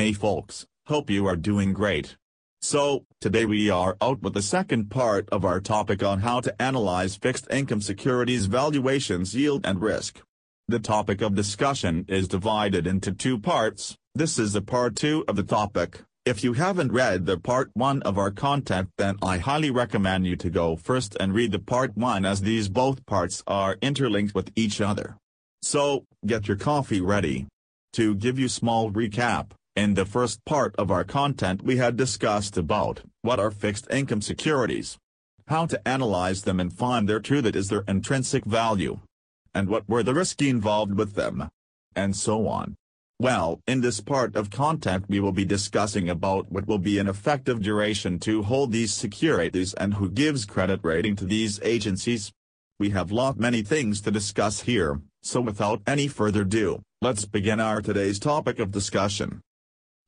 Hey folks, hope you are doing great. So, today we are out with the second part of our topic on how to analyze fixed income securities valuations yield and risk. The topic of discussion is divided into two parts, this is a part 2 of the topic. If you haven't read the part 1 of our content then I highly recommend you to go first and read the part 1 as these both parts are interlinked with each other. So, get your coffee ready. To give you small recap, in the first part of our content we had discussed about what are fixed income securities, how to analyze them and find their true that is their intrinsic value, and what were the risks involved with them, and so on. Well, in this part of content we will be discussing about what will be an effective duration to hold these securities and who gives credit rating to these agencies. We have lot many things to discuss here, so without any further ado, let's begin our today's topic of discussion.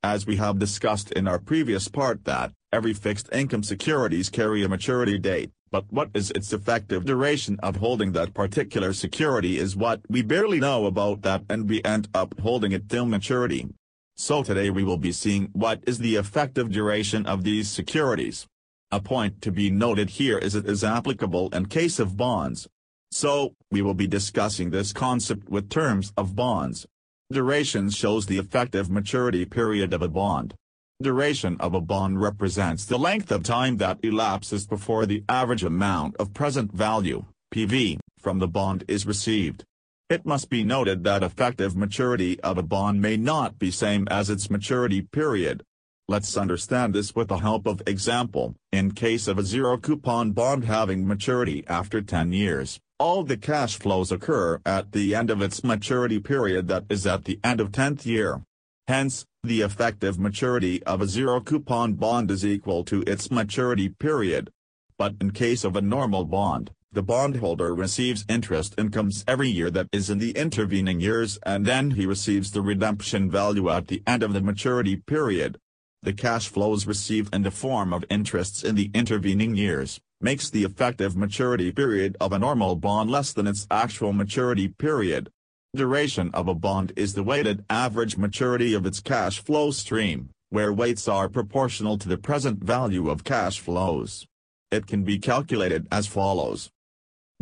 As we have discussed in our previous part that, every fixed income securities carry a maturity date, but what is its effective duration of holding that particular security is what we barely know about that and we end up holding it till maturity. So today we will be seeing what is the effective duration of these securities. A point to be noted here is it is applicable in case of bonds, so, we will be discussing this concept with terms of bonds. Duration shows the effective maturity period of a bond. Duration of a bond represents the length of time that elapses before the average amount of present value, PV, from the bond is received. It must be noted that effective maturity of a bond may not be same as its maturity period. Let's understand this with the help of example. In case of a zero coupon bond having maturity after 10 years, all the cash flows occur at the end of its maturity period that is at the end of 10th year. Hence, the effective maturity of a zero-coupon bond is equal to its maturity period. But in case of a normal bond, the bondholder receives interest incomes every year that is in the intervening years and then he receives the redemption value at the end of the maturity period. The cash flows received in the form of interests in the intervening years makes the effective maturity period of a normal bond less than its actual maturity period. Duration of a bond is the weighted average maturity of its cash flow stream, where weights are proportional to the present value of cash flows. It can be calculated as follows.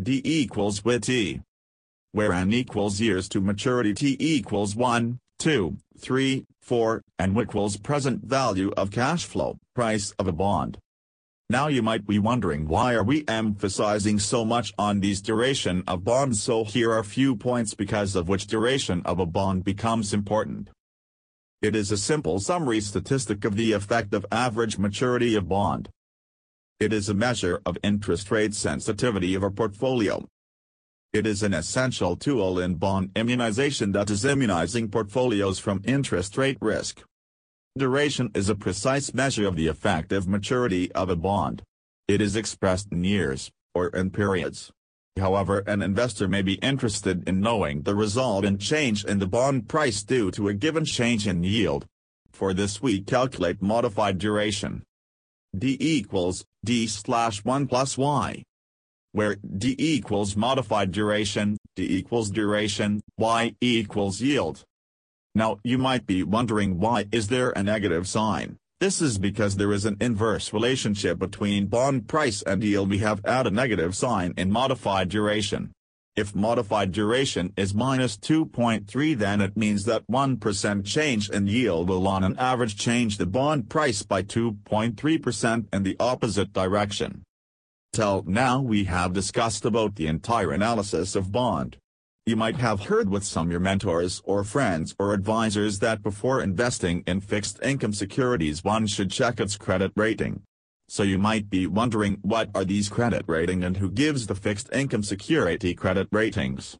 D equals WIT T, where N equals years to maturity T equals 1, 2, 3, 4, and equals present value of cash flow, price of a bond. Now you might be wondering why are we emphasizing so much on these duration of bonds so here are few points because of which duration of a bond becomes important. It is a simple summary statistic of the effect of average maturity of bond. It is a measure of interest rate sensitivity of a portfolio. It is an essential tool in bond immunization that is immunizing portfolios from interest rate risk. Duration is a precise measure of the effective maturity of a bond. It is expressed in years, or in periods. However an investor may be interested in knowing the resultant change in the bond price due to a given change in yield. For this we calculate modified duration. D equals, D slash 1 plus Y. Where D equals modified duration, D equals duration, Y equals yield. Now you might be wondering why is there a negative sign? This is because there is an inverse relationship between bond price and yield we have add a negative sign in modified duration. If modified duration is minus 2.3 then it means that 1% change in yield will on an average change the bond price by 2.3% in the opposite direction. Till now we have discussed about the entire analysis of bond. You might have heard with some your mentors or friends or advisors that before investing in fixed income securities one should check its credit rating. So you might be wondering what are these credit rating and who gives the fixed income security credit ratings.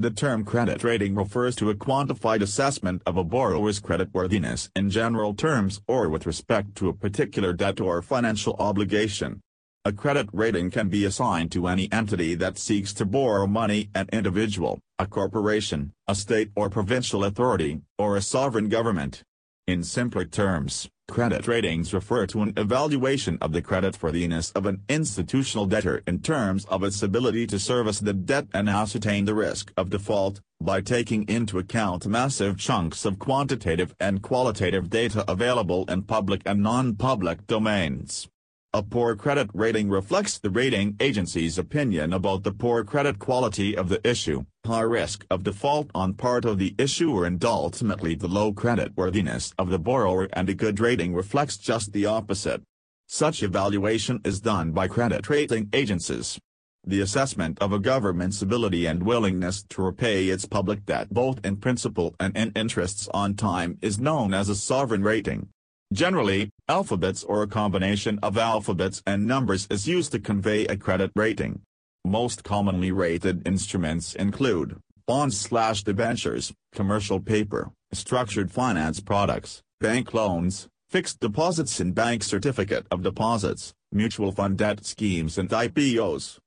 The term credit rating refers to a quantified assessment of a borrower's creditworthiness in general terms or with respect to a particular debt or financial obligation. A credit rating can be assigned to any entity that seeks to borrow money an individual, a corporation, a state or provincial authority, or a sovereign government. In simpler terms, credit ratings refer to an evaluation of the creditworthiness of an institutional debtor in terms of its ability to service the debt and ascertain the risk of default, by taking into account massive chunks of quantitative and qualitative data available in public and non-public domains. A poor credit rating reflects the rating agency's opinion about the poor credit quality of the issue, high risk of default on part of the issuer and ultimately the low credit worthiness of the borrower and a good rating reflects just the opposite. Such evaluation is done by credit rating agencies. The assessment of a government's ability and willingness to repay its public debt both in principal and in interests on time is known as a sovereign rating. Generally, alphabets or a combination of alphabets and numbers is used to convey a credit rating. Most commonly rated instruments include bonds slash debentures, commercial paper, structured finance products, bank loans, fixed deposits and bank certificate of deposits, mutual fund debt schemes and IPOs.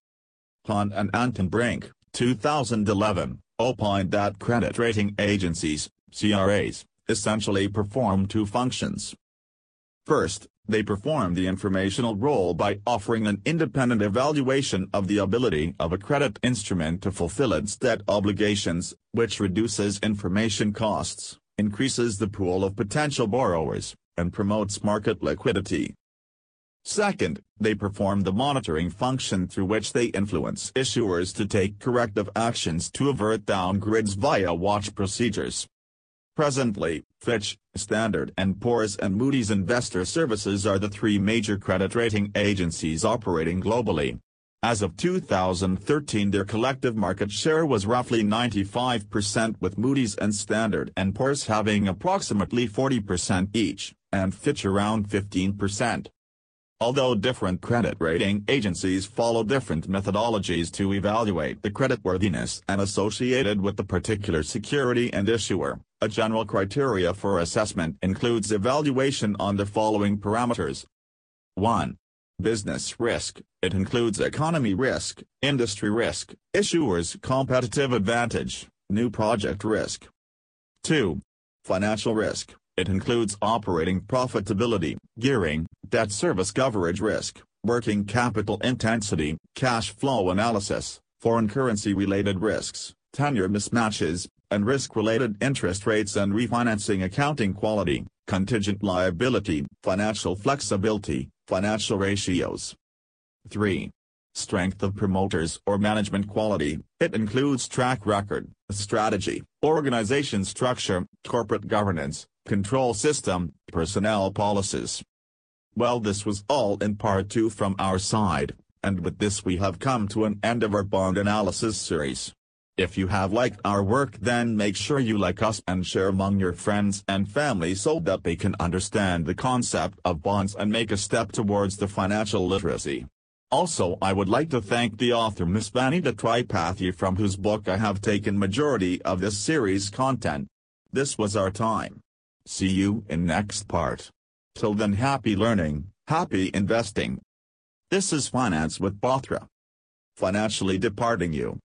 Hunt and Anton Brink, 2011, opined that credit rating agencies, CRAs, essentially perform two functions. First, they perform the informational role by offering an independent evaluation of the ability of a credit instrument to fulfill its debt obligations, which reduces information costs, increases the pool of potential borrowers, and promotes market liquidity. Second, they perform the monitoring function through which they influence issuers to take corrective actions to avert downgrades via watch procedures. Presently, Fitch, Standard & Poor's and Moody's Investor Services are the three major credit rating agencies operating globally. As of 2013 their collective market share was roughly 95% with Moody's and Standard & Poor's having approximately 40% each, and Fitch around 15%. Although different credit rating agencies follow different methodologies to evaluate the creditworthiness and associated with the particular security and issuer, a general criteria for assessment includes evaluation on the following parameters. 1. Business risk, it includes economy risk, industry risk, issuer's competitive advantage, new project risk. 2. Financial risk, it includes operating profitability, gearing, debt service coverage risk, working capital intensity, cash flow analysis, foreign currency-related risks, tenure mismatches, and risk-related interest rates and refinancing accounting quality, contingent liability, financial flexibility, financial ratios. 3. Strength of promoters or management quality, it includes track record, strategy, organization structure, corporate governance, control system, personnel policies. Well this was all in part 2 from our side, and with this we have come to an end of our bond analysis series. If you have liked our work then make sure you like us and share among your friends and family so that they can understand the concept of bonds and make a step towards the financial literacy. Also I would like to thank the author Miss Vanita Tripathi from whose book I have taken majority of this series content. This was our time. See you in next part. Till then happy learning, happy investing. This is Finance with Bothra. Financially departing you.